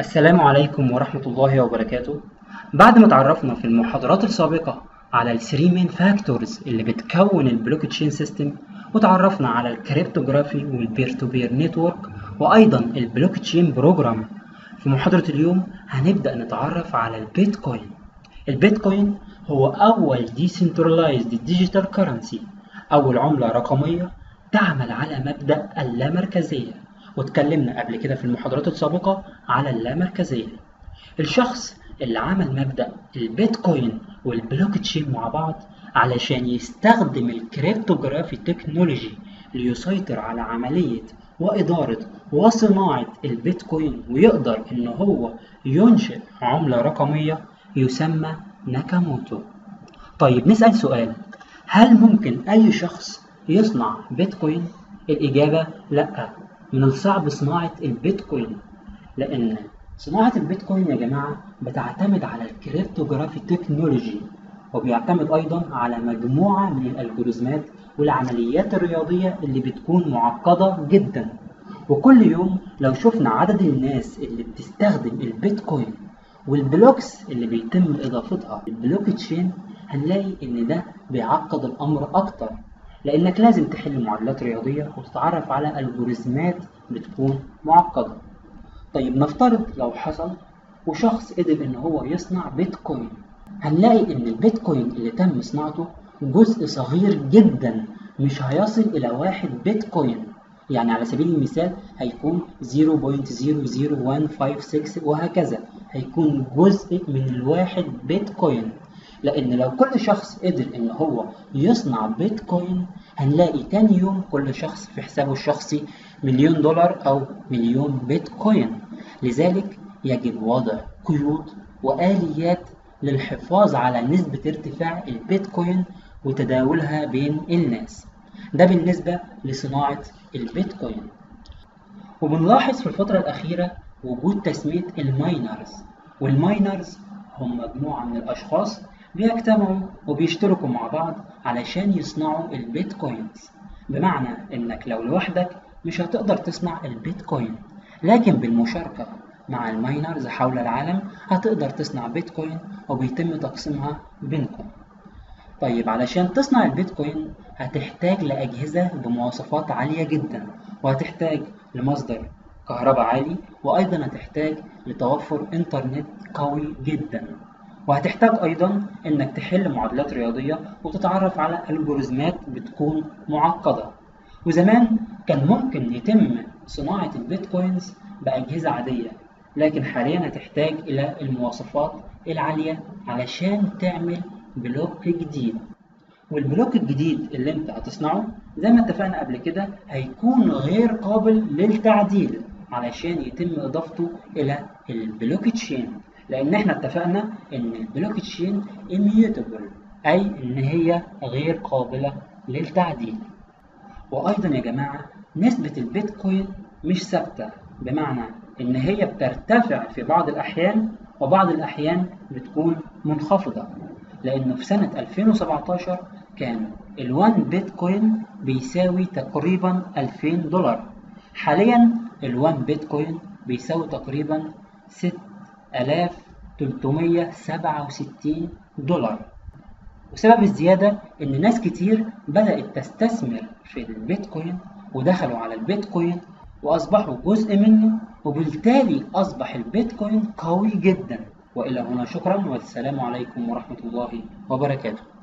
السلام عليكم ورحمة الله وبركاته. بعد ما تعرفنا في المحاضرات السابقة على ال 3 main factors اللي بتكون ال blockchain system وتعرفنا على ال cryptography وال peer to peer network وأيضا ال blockchain program في محاضرة اليوم هنبدأ نتعرف على البيتكوين البيتكوين هو أول decentralized digital currency أول عملة رقمية تعمل على مبدأ اللامركزية. واتكلمنا قبل كده في المحاضرات السابقة على اللامركزية الشخص اللي عمل مبدأ البيتكوين والبلوك تشين مع بعض علشان يستخدم ال cryptography technology ليسيطر على عملية وإدارة وصناعة البيتكوين ويقدر إن هو ينشئ عملة رقمية يسمى ناكاموتو. طيب نسأل سؤال. هل ممكن أي شخص يصنع بيتكوين؟ الإجابة لأ. من الصعب صناعة البيتكوين لأن صناعة البيتكوين يا جماعة بتعتمد على ال cryptography technology وبيعتمد أيضا على مجموعة من الألجوريزمات والعمليات الرياضية اللي بتكون معقدة جدا. وكل يوم لو شفنا عدد الناس اللي بتستخدم البيتكوين وال blocks اللي بيتم إضافتها للبلوك تشين هنلاقي إن ده بيعقد الأمر أكتر. لأنك لازم تحل معادلات رياضية وتتعرف على ألجوريزمات بتكون معقدة. طيب نفترض لو حصل وشخص قدر إن هو يصنع بيتكوين. هنلاقي إن البيتكوين اللي تم صناعته جزء صغير جدا مش هيصل إلى واحد بيتكوين. يعني على سبيل المثال هيكون 0.00156 وهكذا. هيكون جزء من الواحد بيتكوين. لأن لو كل شخص قدر إن هو يصنع بيتكوين هنلاقي تاني يوم كل شخص في حسابه الشخصي مليون دولار أو مليون بيتكوين. لذلك يجب وضع قيود وآليات للحفاظ على نسبة ارتفاع البيتكوين وتداولها بين الناس. ده بالنسبة لصناعة البيتكوين. وبنلاحظ في الفترة الأخيرة وجود تسمية الماينرز. وال miners هم مجموعة من الأشخاص بيجتمعوا وبيشتركوا مع بعض علشان يصنعوا البيتكوينز. بمعنى إنك لو لوحدك مش هتقدر تصنع البيتكوين لكن بالمشاركة مع ال miners حول العالم هتقدر تصنع بيتكوين وبيتم تقسيمها بينكم. طيب علشان تصنع البيتكوين هتحتاج لأجهزة بمواصفات عالية جدا وهتحتاج لمصدر كهرباء عالي وأيضا هتحتاج لتوفر إنترنت قوي جدا. وهتحتاج أيضا إنك تحل معادلات رياضية وتتعرف على ألجوريزمات بتكون معقدة. وزمان كان ممكن يتم صناعة البيتكوينز بأجهزة عادية لكن حاليا هتحتاج إلى المواصفات العالية علشان تعمل block جديد. وال block الجديد اللي أنت هتصنعه زي ما اتفقنا قبل كده هيكون غير قابل للتعديل علشان يتم إضافته إلى البلوك تشين. لأن إحنا اتفقنا إن ال blockchain immutable أي إن هي غير قابلة للتعديل. وأيضا يا جماعة نسبة البيتكوين مش ثابتة بمعنى إن هي بترتفع في بعض الأحيان وبعض الأحيان بتكون منخفضة. لأنه في سنة 2017 كان ال1 بيتكوين بيساوي تقريبا 2000 دولار. حاليا ال1 بيتكوين بيساوي تقريبا 6367 دولار. وسبب الزيادة إن ناس كتير بدأت تستثمر في البيتكوين ودخلوا على البيتكوين وأصبحوا جزء منه وبالتالي أصبح البيتكوين قوي جدا. وإلى هنا شكرا والسلام عليكم ورحمة الله وبركاته.